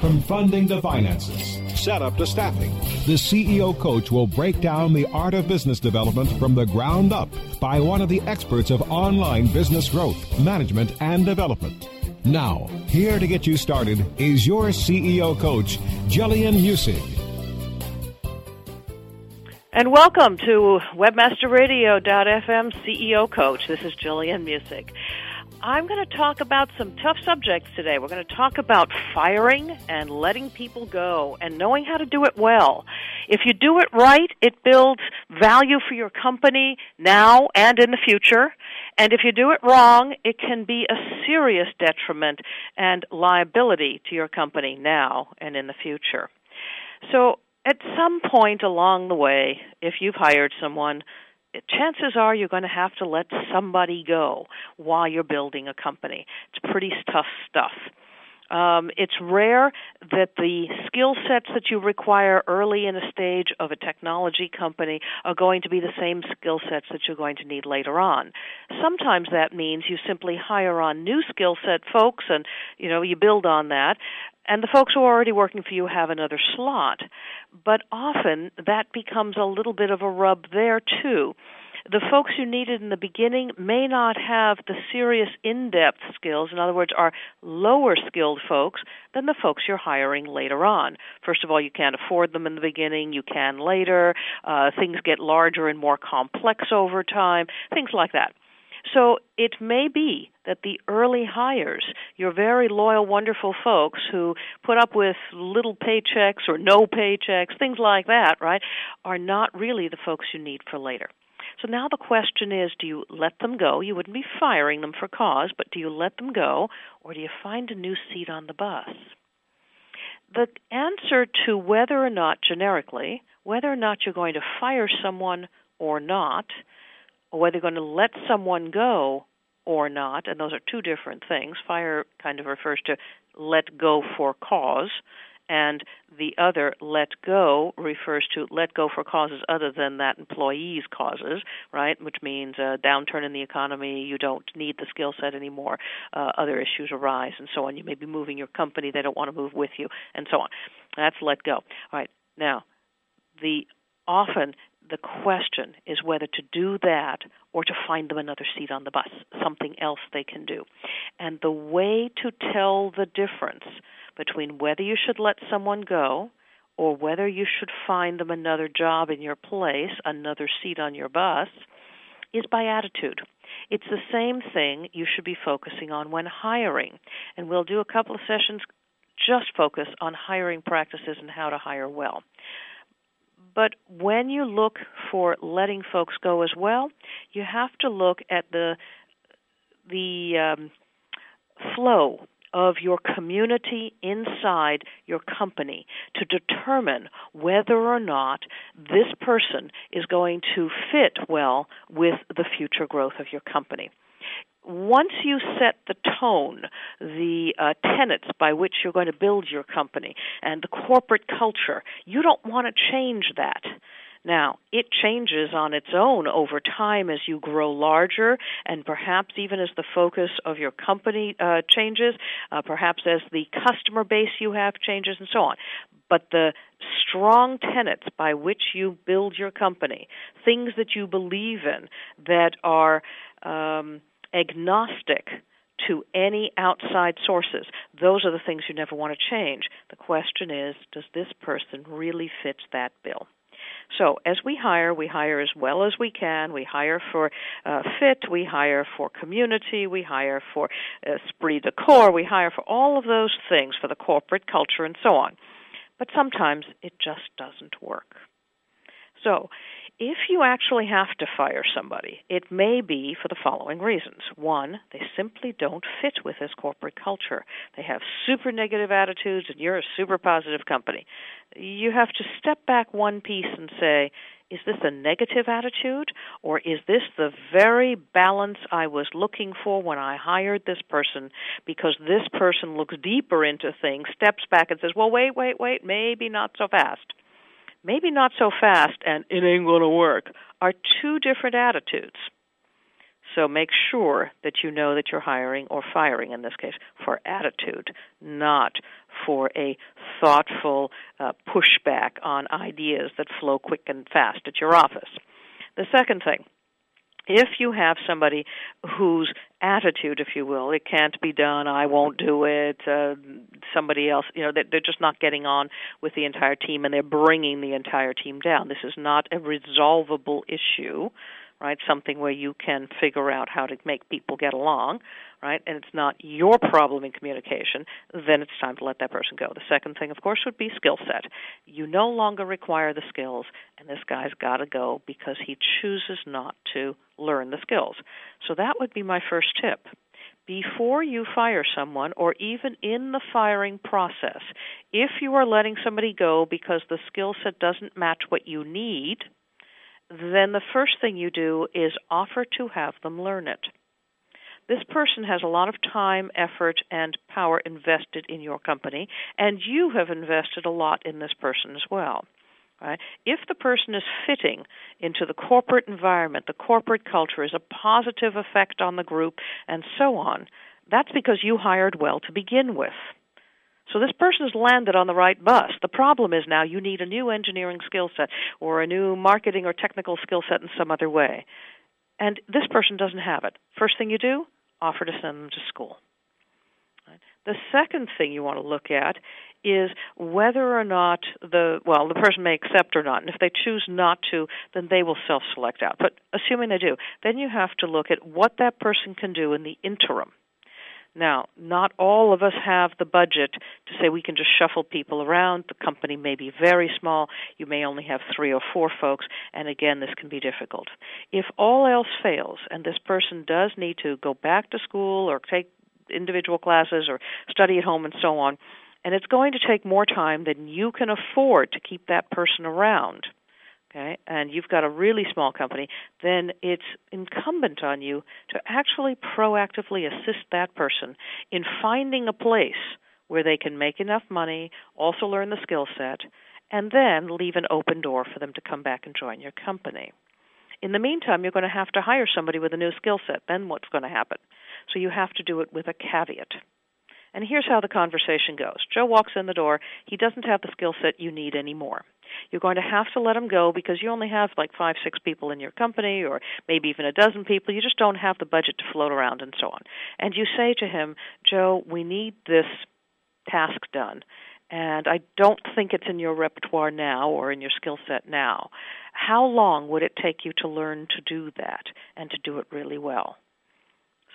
From funding to finances, setup to staffing, the CEO coach will break down the art of business development from the ground up by one of the experts of online business growth, management, and development. Now, here to get you started is your CEO coach, Jillian Muessig. And welcome to WebmasterRadio.fm CEO Coach. This is Jillian Muessig. I'm going to talk about some tough subjects today. We're going to talk about firing and letting people go and knowing how to do it well. If you do it right, it builds value for your company now and in the future. And if you do it wrong, it can be a serious detriment and liability to your company now and in the future. So, at some point along the way, if you've hired someone, chances are you're going to have to let somebody go while you're building a company. It's pretty tough stuff. Um, it's rare that the skill sets that you require early in a stage of a technology company are going to be the same skill sets that you're going to need later on. Sometimes that means you simply hire on new skill set folks and you know you build on that and the folks who are already working for you have another slot. But often that becomes a little bit of a rub there too. The folks you needed in the beginning may not have the serious in depth skills, in other words, are lower skilled folks than the folks you're hiring later on. First of all, you can't afford them in the beginning, you can later. Uh, things get larger and more complex over time, things like that. So it may be that the early hires, your very loyal, wonderful folks who put up with little paychecks or no paychecks, things like that, right, are not really the folks you need for later. So now the question is do you let them go? You wouldn't be firing them for cause, but do you let them go or do you find a new seat on the bus? The answer to whether or not, generically, whether or not you're going to fire someone or not, or whether you're going to let someone go or not, and those are two different things. Fire kind of refers to let go for cause, and the other let go refers to let go for causes other than that employee's causes, right? Which means a downturn in the economy, you don't need the skill set anymore, uh, other issues arise, and so on. You may be moving your company, they don't want to move with you, and so on. That's let go. All right, now, the often the question is whether to do that or to find them another seat on the bus, something else they can do. And the way to tell the difference between whether you should let someone go or whether you should find them another job in your place, another seat on your bus, is by attitude. It's the same thing you should be focusing on when hiring. And we'll do a couple of sessions just focus on hiring practices and how to hire well. But when you look for letting folks go as well, you have to look at the the um, flow of your community inside your company to determine whether or not this person is going to fit well with the future growth of your company. Once you set the tone, the uh, tenets by which you're going to build your company, and the corporate culture, you don't want to change that. Now, it changes on its own over time as you grow larger, and perhaps even as the focus of your company uh, changes, uh, perhaps as the customer base you have changes, and so on. But the strong tenets by which you build your company, things that you believe in that are um, agnostic to any outside sources. Those are the things you never want to change. The question is, does this person really fit that bill? So as we hire, we hire as well as we can. We hire for uh, fit, we hire for community, we hire for uh, esprit de corps, we hire for all of those things for the corporate culture and so on. But sometimes it just doesn't work. So if you actually have to fire somebody, it may be for the following reasons. One, they simply don't fit with this corporate culture. They have super negative attitudes, and you're a super positive company. You have to step back one piece and say, is this a negative attitude, or is this the very balance I was looking for when I hired this person? Because this person looks deeper into things, steps back, and says, well, wait, wait, wait, maybe not so fast maybe not so fast and it ain't going to work are two different attitudes. So make sure that you know that you're hiring or firing in this case for attitude, not for a thoughtful uh, pushback on ideas that flow quick and fast at your office. The second thing, if you have somebody whose attitude, if you will, it can't be done, I won't do it, uh, somebody else, you know, they're just not getting on with the entire team and they're bringing the entire team down. This is not a resolvable issue right? Something where you can figure out how to make people get along, right? And it's not your problem in communication, then it's time to let that person go. The second thing, of course, would be skill set. You no longer require the skills, and this guy's got to go because he chooses not to learn the skills. So that would be my first tip before you fire someone or even in the firing process, if you are letting somebody go because the skill set doesn't match what you need, then the first thing you do is offer to have them learn it. This person has a lot of time, effort, and power invested in your company, and you have invested a lot in this person as well. Right? If the person is fitting into the corporate environment, the corporate culture is a positive effect on the group, and so on, that's because you hired well to begin with. So this person has landed on the right bus. The problem is now you need a new engineering skill set or a new marketing or technical skill set in some other way. And this person doesn't have it. First thing you do, offer to send them to school. The second thing you want to look at is whether or not the well the person may accept or not and if they choose not to then they will self select out but assuming they do then you have to look at what that person can do in the interim now, not all of us have the budget to say we can just shuffle people around. The company may be very small. You may only have three or four folks, and again, this can be difficult. If all else fails and this person does need to go back to school or take individual classes or study at home and so on, and it's going to take more time than you can afford to keep that person around, okay, and you've got a really small company, then it's incumbent on you to actually proactively assist that person in finding a place where they can make enough money, also learn the skill set, and then leave an open door for them to come back and join your company. In the meantime, you're going to have to hire somebody with a new skill set. Then what's going to happen? So you have to do it with a caveat. And here's how the conversation goes Joe walks in the door. He doesn't have the skill set you need anymore. You're going to have to let them go because you only have like five, six people in your company, or maybe even a dozen people. You just don't have the budget to float around and so on. And you say to him, Joe, we need this task done. And I don't think it's in your repertoire now or in your skill set now. How long would it take you to learn to do that and to do it really well?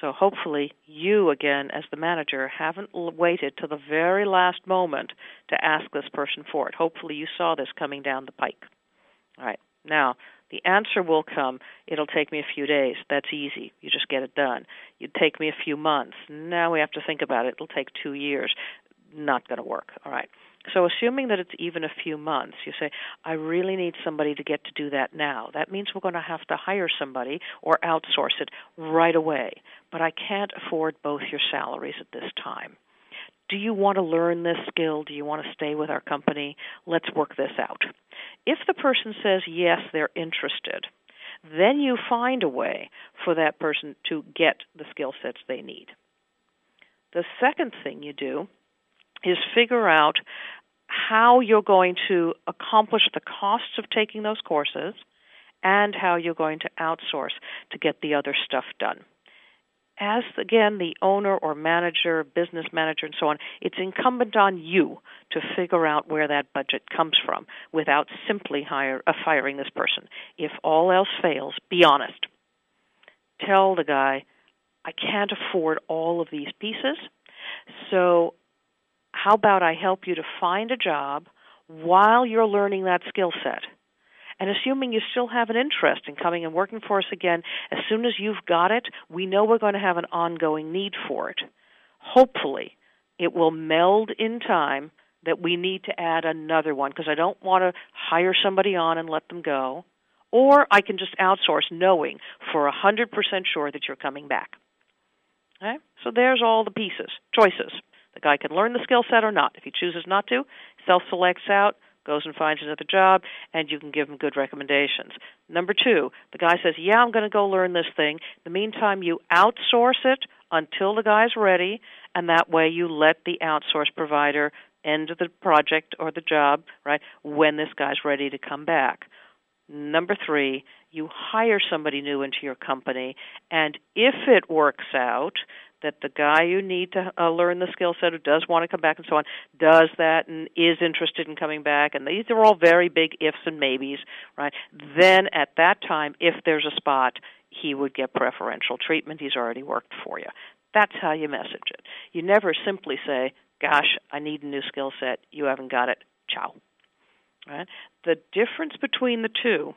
So hopefully you again as the manager haven't waited to the very last moment to ask this person for it. Hopefully you saw this coming down the pike. All right. Now, the answer will come. It'll take me a few days. That's easy. You just get it done. It'd take me a few months. Now we have to think about it. It'll take 2 years. not going to work. All right. So, assuming that it's even a few months, you say, I really need somebody to get to do that now. That means we're going to have to hire somebody or outsource it right away. But I can't afford both your salaries at this time. Do you want to learn this skill? Do you want to stay with our company? Let's work this out. If the person says yes, they're interested, then you find a way for that person to get the skill sets they need. The second thing you do is figure out how you're going to accomplish the costs of taking those courses and how you're going to outsource to get the other stuff done. As again, the owner or manager, business manager, and so on, it's incumbent on you to figure out where that budget comes from without simply hire, uh, firing this person. If all else fails, be honest. Tell the guy, I can't afford all of these pieces, so how about I help you to find a job while you're learning that skill set? And assuming you still have an interest in coming and working for us again, as soon as you've got it, we know we're going to have an ongoing need for it. Hopefully, it will meld in time that we need to add another one because I don't want to hire somebody on and let them go. Or I can just outsource knowing for a 100% sure that you're coming back. Okay? So there's all the pieces, choices. The guy can learn the skill set or not. If he chooses not to, self selects out, goes and finds another job, and you can give him good recommendations. Number two, the guy says, Yeah, I'm going to go learn this thing. In the meantime, you outsource it until the guy's ready, and that way you let the outsource provider end the project or the job, right, when this guy's ready to come back. Number three, you hire somebody new into your company, and if it works out, that the guy you need to uh, learn the skill set who does want to come back and so on does that and is interested in coming back and these are all very big ifs and maybes right? Then at that time if there's a spot he would get preferential treatment. He's already worked for you. That's how you message it. You never simply say gosh i need a new skill set. You haven't got it. Ciao. Right? The difference between the two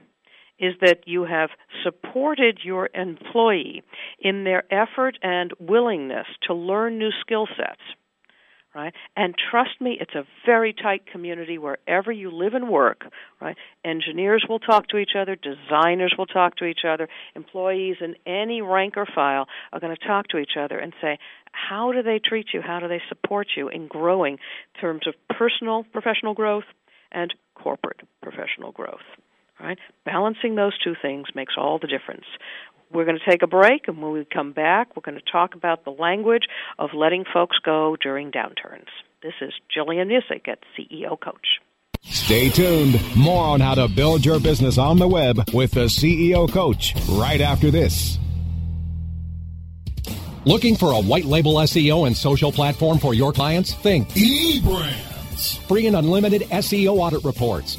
is that you have supported your employee in their effort and willingness to learn new skill sets. Right? And trust me, it's a very tight community wherever you live and work, right? Engineers will talk to each other, designers will talk to each other, employees in any rank or file are going to talk to each other and say, how do they treat you? How do they support you in growing in terms of personal professional growth and corporate professional growth? Right? Balancing those two things makes all the difference. We're going to take a break, and when we come back, we're going to talk about the language of letting folks go during downturns. This is Jillian Muessig at CEO Coach. Stay tuned. More on how to build your business on the web with the CEO Coach right after this. Looking for a white label SEO and social platform for your clients? Think eBrandz. Free and unlimited SEO audit reports.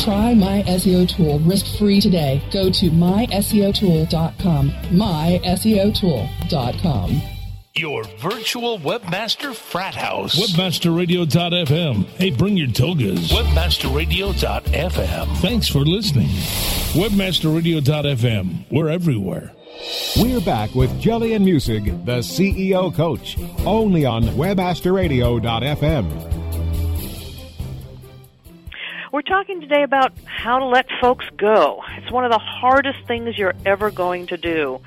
Try My SEO Tool risk-free today. Go to myseotool.com. myseotool.com. Your virtual webmaster frat house. Webmasterradio.fm. Hey, bring your togas. Webmasterradio.fm. Thanks for listening. Webmasterradio.fm. We're everywhere. We're back with Jillian Muessig, the CEO coach, only on webmasterradio.fm. We're talking today about how to let folks go. It's one of the hardest things you're ever going to do.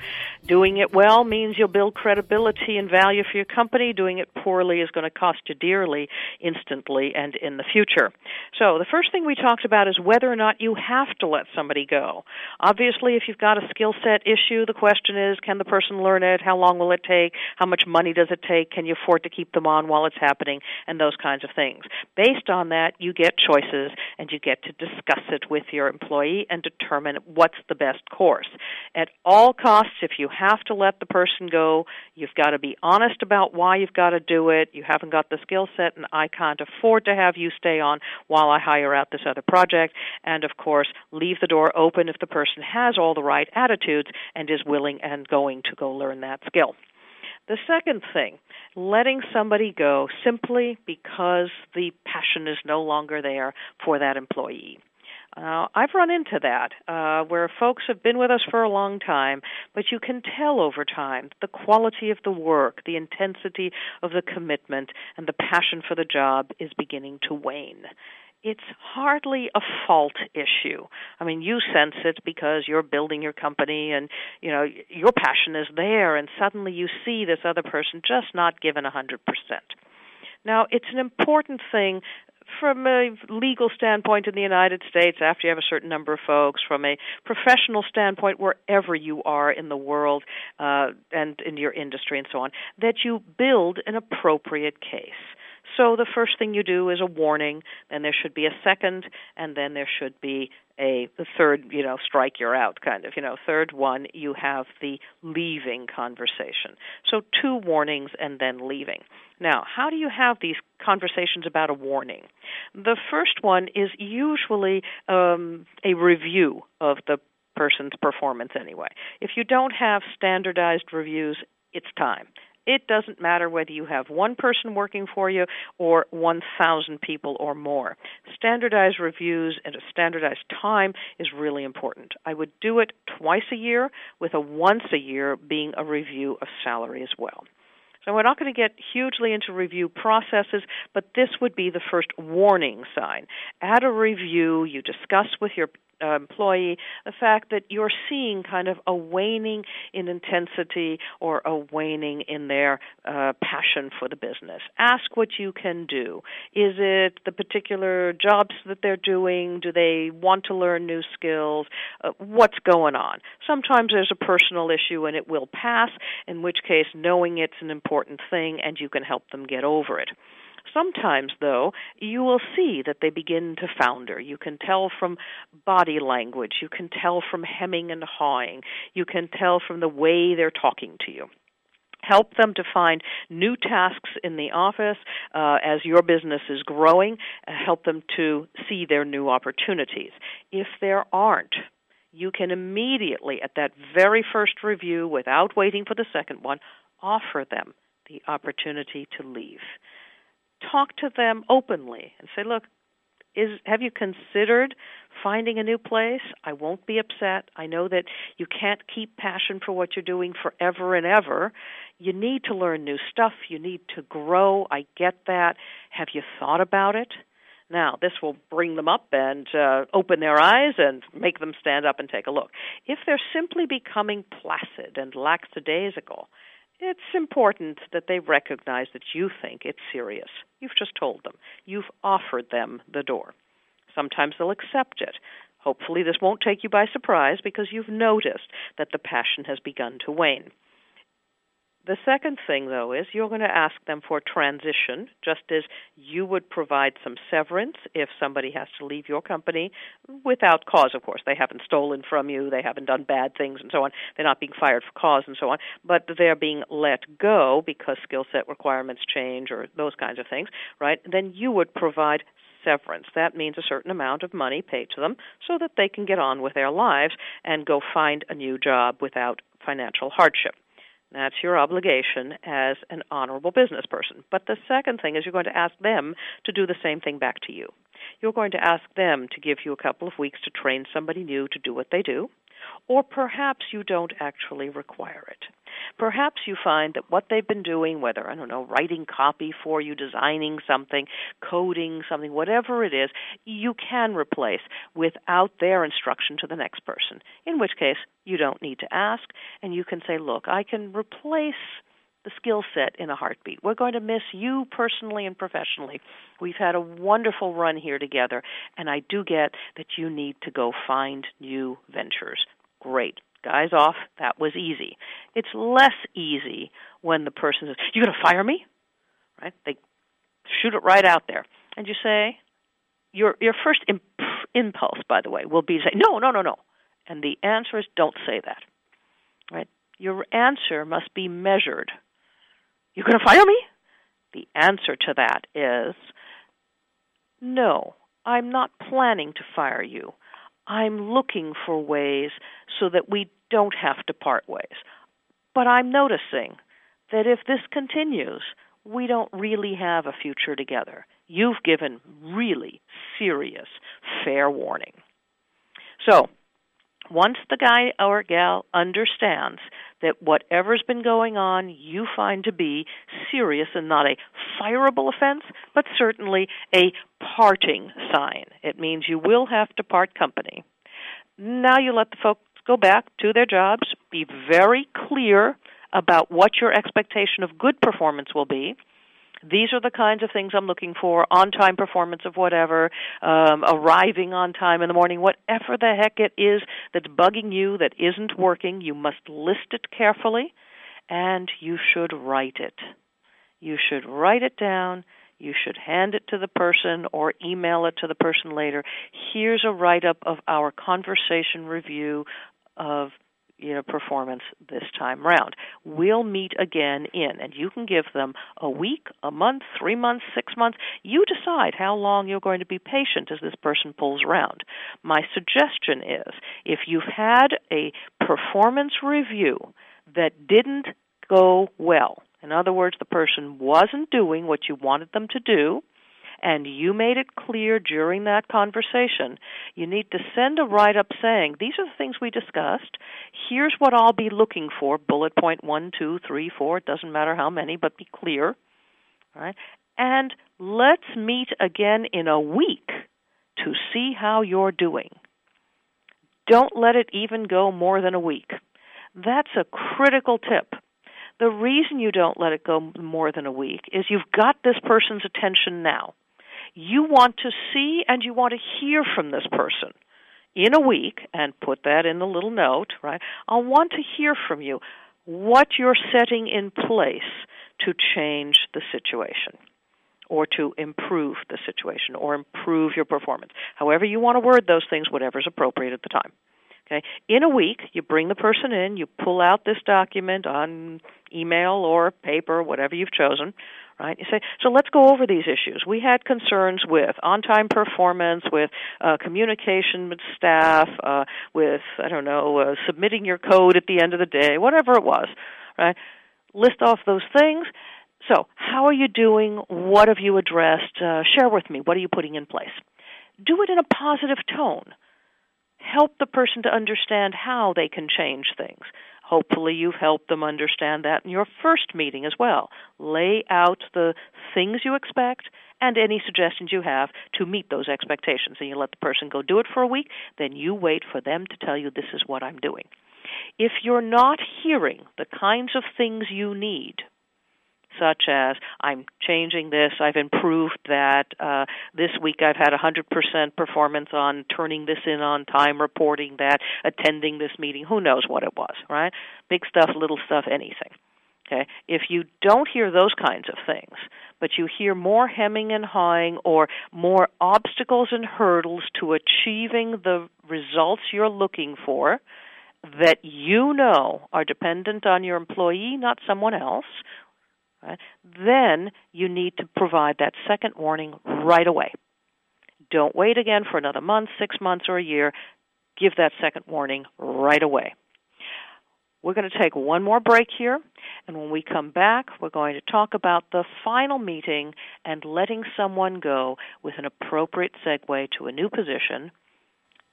Doing it well means you'll build credibility and value for your company. Doing it poorly is going to cost you dearly instantly and in the future. So, the first thing we talked about is whether or not you have to let somebody go. Obviously, if you've got a skill set issue, the question is can the person learn it? How long will it take? How much money does it take? Can you afford to keep them on while it's happening? And those kinds of things. Based on that, you get choices and you get to discuss it with your employee and determine what's the best course. At all costs, if you have to let the person go. You've got to be honest about why you've got to do it. You haven't got the skill set, and I can't afford to have you stay on while I hire out this other project. And of course, leave the door open if the person has all the right attitudes and is willing and going to go learn that skill. The second thing, letting somebody go simply because the passion is no longer there for that employee. Uh, I've run into that uh, where folks have been with us for a long time, but you can tell over time the quality of the work, the intensity of the commitment, and the passion for the job is beginning to wane. It's hardly a fault issue. I mean, you sense it because you're building your company and, you know, your passion is there and suddenly you see this other person just not given a 100%. Now, it's an important thing from a legal standpoint in the United States, after you have a certain number of folks, from a professional standpoint, wherever you are in the world uh, and in your industry and so on, that you build an appropriate case. So the first thing you do is a warning, then there should be a second, and then there should be a the third, you know, strike you're out kind of, you know, third one you have the leaving conversation. So two warnings and then leaving. Now, how do you have these conversations about a warning? The first one is usually um, a review of the person's performance anyway. If you don't have standardized reviews, it's time. It doesn't matter whether you have one person working for you or 1,000 people or more. Standardized reviews at a standardized time is really important. I would do it twice a year, with a once a year being a review of salary as well. So we're not going to get hugely into review processes, but this would be the first warning sign. At a review, you discuss with your uh, employee the fact that you're seeing kind of a waning in intensity or a waning in their uh, passion for the business. Ask what you can do. Is it the particular jobs that they're doing? Do they want to learn new skills? Uh, what's going on? Sometimes there's a personal issue and it will pass, in which case knowing it's an important thing and you can help them get over it. Sometimes, though, you will see that they begin to founder. You can tell from body language, you can tell from hemming and hawing, you can tell from the way they're talking to you. Help them to find new tasks in the office uh, as your business is growing uh, help them to see their new opportunities. If there aren't you can immediately at that very first review without waiting for the second one offer them the opportunity to leave talk to them openly and say, look, is have you considered finding a new place? I won't be upset. I know that you can't keep passion for what you're doing forever and ever. You need to learn new stuff. You need to grow. I get that. Have you thought about it? Now, this will bring them up and uh, open their eyes and make them stand up and take a look. If they're simply becoming placid and lackadaisical, it's important that they recognize that you think it's serious. You've just told them. You've offered them the door. Sometimes they'll accept it. Hopefully, this won't take you by surprise because you've noticed that the passion has begun to wane. The second thing, though, is you're going to ask them for transition, just as you would provide some severance if somebody has to leave your company without cause, of course. They haven't stolen from you, they haven't done bad things, and so on. They're not being fired for cause, and so on. But they're being let go because skill set requirements change or those kinds of things, right? Then you would provide severance. That means a certain amount of money paid to them so that they can get on with their lives and go find a new job without financial hardship. That's your obligation as an honorable business person. But the second thing is you're going to ask them to do the same thing back to you. You're going to ask them to give you a couple of weeks to train somebody new to do what they do, or perhaps you don't actually require it. Perhaps you find that what they've been doing, whether, I don't know, writing copy for you, designing something, coding something, whatever it is, you can replace without their instruction to the next person. In which case, you don't need to ask, and you can say, look, I can replace the skill set in a heartbeat. We're going to miss you personally and professionally. We've had a wonderful run here together, and I do get that you need to go find new ventures. Great guys off. That was easy. It's less easy when the person says, "You're going to fire me?" Right? They shoot it right out there, and you say, "Your your first imp- impulse, by the way, will be to say, no, no, no, no," and the answer is, "Don't say that." Right? Your answer must be measured. You're going to fire me? The answer to that is, "No, I'm not planning to fire you." I'm looking for ways so that we don't have to part ways. But I'm noticing that if this continues, we don't really have a future together. You've given really serious, fair warning. So, once the guy or gal understands that whatever's been going on you find to be serious and not a fireable offense, but certainly a parting sign. It means you will have to part company. Now you let the folks go back to their jobs, be very clear about what your expectation of good performance will be these are the kinds of things I'm looking for on time performance of whatever, um, arriving on time in the morning, whatever the heck it is that's bugging you that isn't working, you must list it carefully and you should write it. You should write it down. You should hand it to the person or email it to the person later. Here's a write up of our conversation review of you know, performance this time round. We'll meet again in, and you can give them a week, a month, three months, six months. You decide how long you're going to be patient as this person pulls around. My suggestion is if you've had a performance review that didn't go well, in other words, the person wasn't doing what you wanted them to do, and you made it clear during that conversation, you need to send a write up saying, These are the things we discussed. Here's what I'll be looking for. Bullet point one, two, three, four, it doesn't matter how many, but be clear. All right? And let's meet again in a week to see how you're doing. Don't let it even go more than a week. That's a critical tip. The reason you don't let it go more than a week is you've got this person's attention now you want to see and you want to hear from this person in a week and put that in the little note, right? I'll want to hear from you what you're setting in place to change the situation or to improve the situation or improve your performance. However you want to word those things, whatever's appropriate at the time. Okay. In a week, you bring the person in, you pull out this document on email or paper, whatever you've chosen, right? You say, so let's go over these issues. We had concerns with on-time performance, with uh, communication with staff, uh, with I don't know, uh, submitting your code at the end of the day, whatever it was, right? List off those things. So, how are you doing? What have you addressed? Uh, share with me. What are you putting in place? Do it in a positive tone. Help the person to understand how they can change things. Hopefully, you've helped them understand that in your first meeting as well. Lay out the things you expect and any suggestions you have to meet those expectations. And you let the person go do it for a week, then you wait for them to tell you, This is what I'm doing. If you're not hearing the kinds of things you need, such as I'm changing this, I've improved that, uh, this week I've had 100% performance on turning this in on time, reporting that, attending this meeting, who knows what it was, right? Big stuff, little stuff, anything. Okay? If you don't hear those kinds of things, but you hear more hemming and hawing or more obstacles and hurdles to achieving the results you're looking for, that you know are dependent on your employee, not someone else, right, then you need to provide that second warning right away. Don't wait again for another month, six months, or a year. Give that second warning right away. We're going to take one more break here, and when we come back, we're going to talk about the final meeting and letting someone go with an appropriate segue to a new position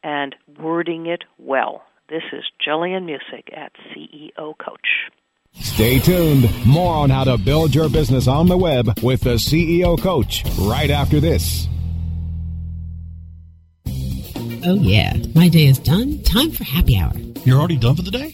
and wording it well. This is Jillian Muessig at CEO Coach. Stay tuned. More on how to build your business on the web with the CEO Coach right after this. Oh, yeah. My day is done. Time for happy hour. You're already done for the day?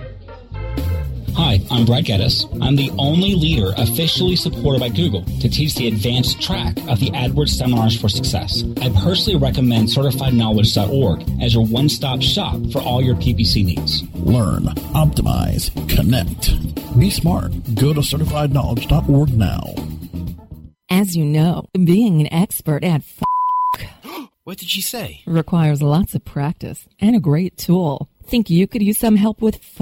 Hi, I'm Brett Geddes. I'm the only leader officially supported by Google to teach the advanced track of the AdWords Seminars for Success. I personally recommend CertifiedKnowledge.org as your one-stop shop for all your PPC needs. Learn, optimize, connect. Be smart. Go to CertifiedKnowledge.org now. As you know, being an expert at f- What did she say? requires lots of practice and a great tool. Think you could use some help with f-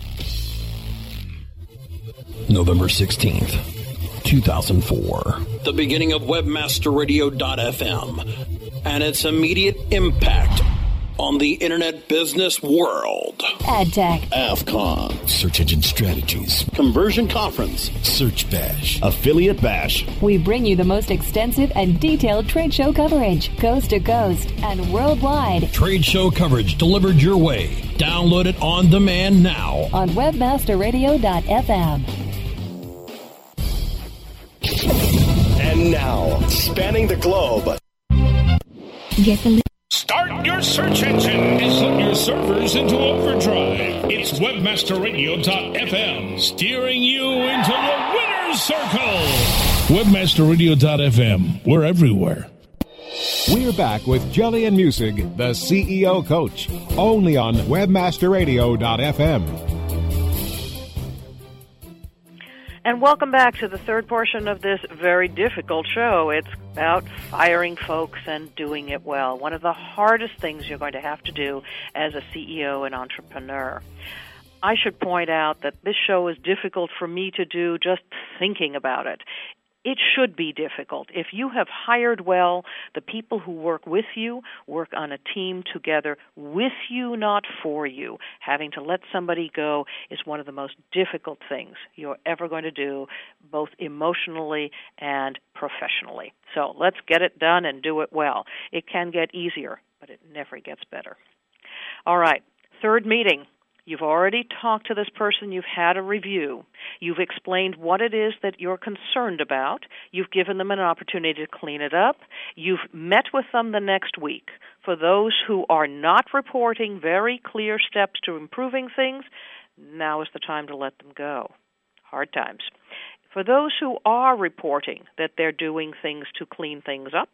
November 16th, 2004. The beginning of WebmasterRadio.fm and its immediate impact on the internet business world. AdTech, AFCON, Search Engine Strategies, Conversion Conference, Search Bash, Affiliate Bash. We bring you the most extensive and detailed trade show coverage, coast to coast and worldwide. Trade show coverage delivered your way. Download it on demand now on webmasterradio.fm. And now, spanning the globe. Get the Start your search engine and put your servers into overdrive. It's webmasterradio.fm steering you into the winner's circle. Webmasterradio.fm. We're everywhere. We're back with Jillian Muessig, the CEO Coach, only on WebmasterRadio.fm. And welcome back to the third portion of this very difficult show. It's about firing folks and doing it well. One of the hardest things you're going to have to do as a CEO and entrepreneur. I should point out that this show is difficult for me to do just thinking about it it should be difficult. If you have hired well, the people who work with you work on a team together with you, not for you. Having to let somebody go is one of the most difficult things you're ever going to do, both emotionally and professionally. So let's get it done and do it well. It can get easier, but it never gets better. All right, third meeting. You've already talked to this person, you've had a review, you've explained what it is that you're concerned about, you've given them an opportunity to clean it up, you've met with them the next week. For those who are not reporting very clear steps to improving things, now is the time to let them go. Hard times. For those who are reporting that they're doing things to clean things up,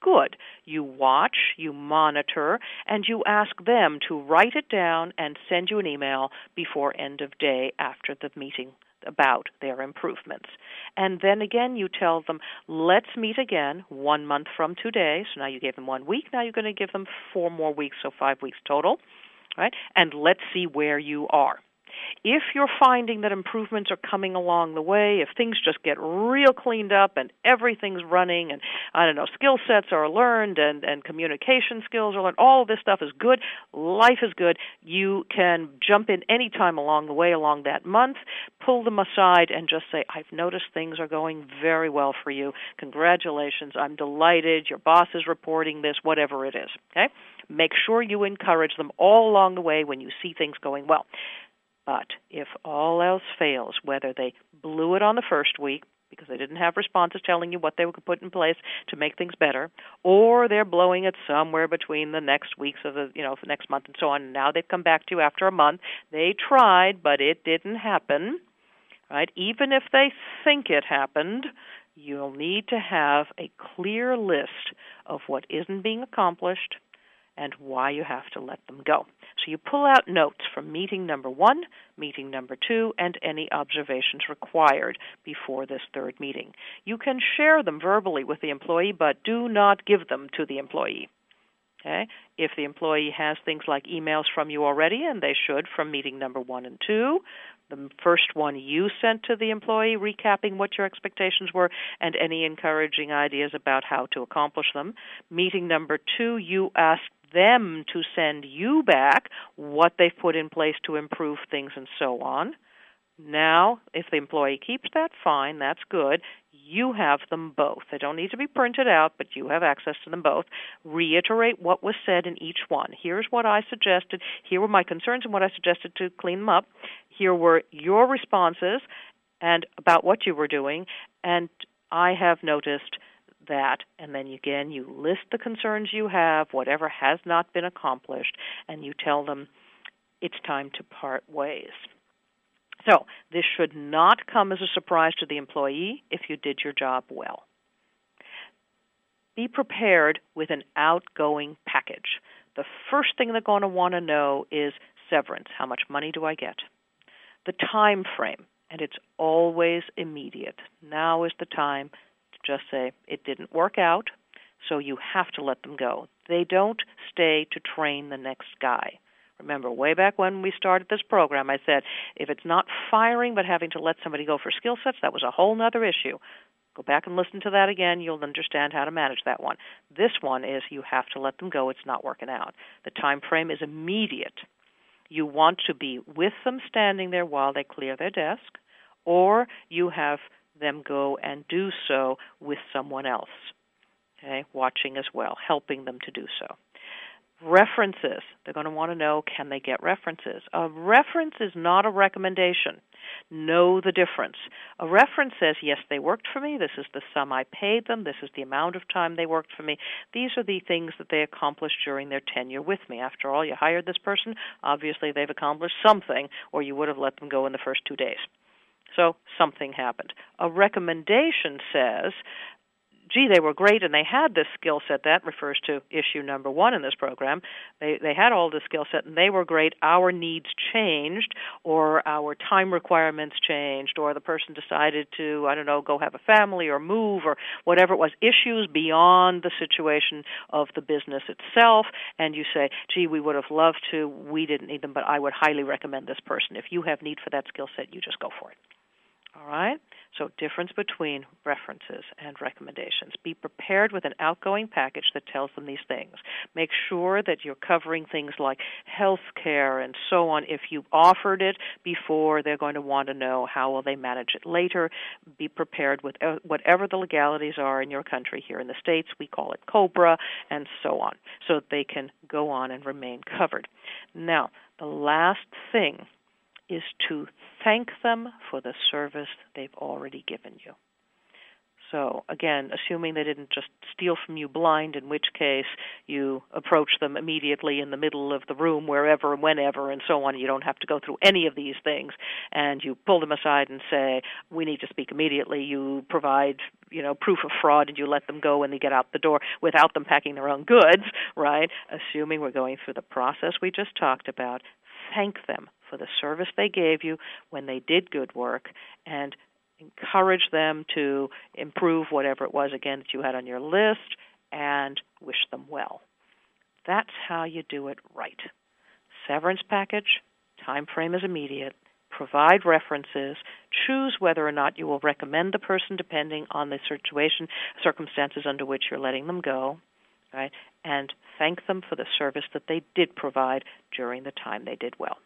good. You watch, you monitor, and you ask them to write it down and send you an email before end of day after the meeting about their improvements. And then again, you tell them, let's meet again one month from today. So now you gave them one week. Now you're going to give them four more weeks, so five weeks total. Right? And let's see where you are. If you're finding that improvements are coming along the way, if things just get real cleaned up and everything's running and I don't know, skill sets are learned and, and communication skills are learned, all of this stuff is good, life is good, you can jump in any time along the way along that month, pull them aside and just say, I've noticed things are going very well for you. Congratulations, I'm delighted, your boss is reporting this, whatever it is. Okay? Make sure you encourage them all along the way when you see things going well. But if all else fails, whether they blew it on the first week, because they didn't have responses telling you what they could put in place to make things better, or they're blowing it somewhere between the next weeks of the you know the next month and so on. And now they've come back to you after a month. They tried, but it didn't happen. Right? Even if they think it happened, you'll need to have a clear list of what isn't being accomplished and why you have to let them go. So you pull out notes from meeting number one, meeting number two, and any observations required before this third meeting. You can share them verbally with the employee, but do not give them to the employee. Okay? If the employee has things like emails from you already, and they should from meeting number one and two, the first one you sent to the employee, recapping what your expectations were and any encouraging ideas about how to accomplish them. Meeting number two, you asked them to send you back what they've put in place to improve things and so on. Now, if the employee keeps that, fine, that's good. You have them both. They don't need to be printed out, but you have access to them both. Reiterate what was said in each one. Here's what I suggested. Here were my concerns and what I suggested to clean them up. Here were your responses and about what you were doing. And I have noticed that, and then again, you list the concerns you have, whatever has not been accomplished, and you tell them it's time to part ways. So, this should not come as a surprise to the employee if you did your job well. Be prepared with an outgoing package. The first thing they're going to want to know is severance. How much money do I get? The time frame, and it's always immediate. Now is the time just say it didn't work out, so you have to let them go. They don't stay to train the next guy. Remember, way back when we started this program, I said if it's not firing but having to let somebody go for skill sets, that was a whole other issue. Go back and listen to that again. You'll understand how to manage that one. This one is you have to let them go. It's not working out. The time frame is immediate. You want to be with them standing there while they clear their desk, or you have them go and do so with someone else. Okay, watching as well, helping them to do so. References. They're going to want to know can they get references? A reference is not a recommendation. Know the difference. A reference says, yes, they worked for me. This is the sum I paid them. This is the amount of time they worked for me. These are the things that they accomplished during their tenure with me. After all, you hired this person. Obviously, they've accomplished something, or you would have let them go in the first two days. So something happened. A recommendation says, gee, they were great and they had this skill set. That refers to issue number one in this program. They they had all this skill set and they were great. Our needs changed, or our time requirements changed, or the person decided to I don't know go have a family or move or whatever it was. Issues beyond the situation of the business itself, and you say, gee, we would have loved to. We didn't need them, but I would highly recommend this person. If you have need for that skill set, you just go for it. All right? So, difference between references and recommendations. Be prepared with an outgoing package that tells them these things. Make sure that you're covering things like health care and so on. If you offered it before, they're going to want to know how will they manage it later. Be prepared with uh, whatever the legalities are in your country. Here in the States, we call it COBRA and so on, so that they can go on and remain covered. Now, the last thing is to thank them for the service they've already given you. So, again, assuming they didn't just steal from you blind, in which case you approach them immediately in the middle of the room, wherever, and whenever, and so on. You don't have to go through any of these things. And you pull them aside and say, We need to speak immediately. You provide, you know, proof of fraud and you let them go when they get out the door without them packing their own goods, right? Assuming we're going through the process we just talked about, thank them for the service they gave you when they did good work and encourage them to improve whatever it was again that you had on your list and wish them well. That's how you do it right. Severance package, time frame is immediate, provide references, choose whether or not you will recommend the person depending on the situation, circumstances under which you're letting them go, right? And thank them for the service that they did provide during the time they did well.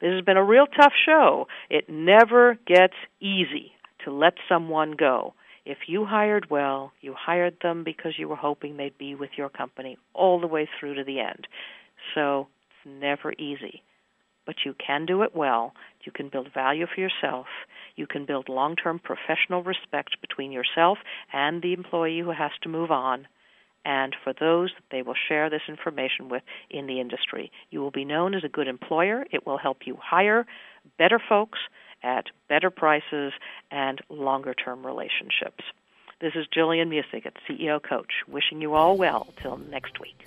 This has been a real tough show. It never gets easy to let someone go. If you hired well, you hired them because you were hoping they'd be with your company all the way through to the end. So it's never easy. but you can do it well. You can build value for yourself. You can build long term professional respect between yourself and the employee who has to move on and for those that they will share this information with in the industry. You will be known as a good employer. It will help you hire better folks at better prices and longer term relationships. This is Jillian Muessig at CEO Coach, wishing you all well till next week.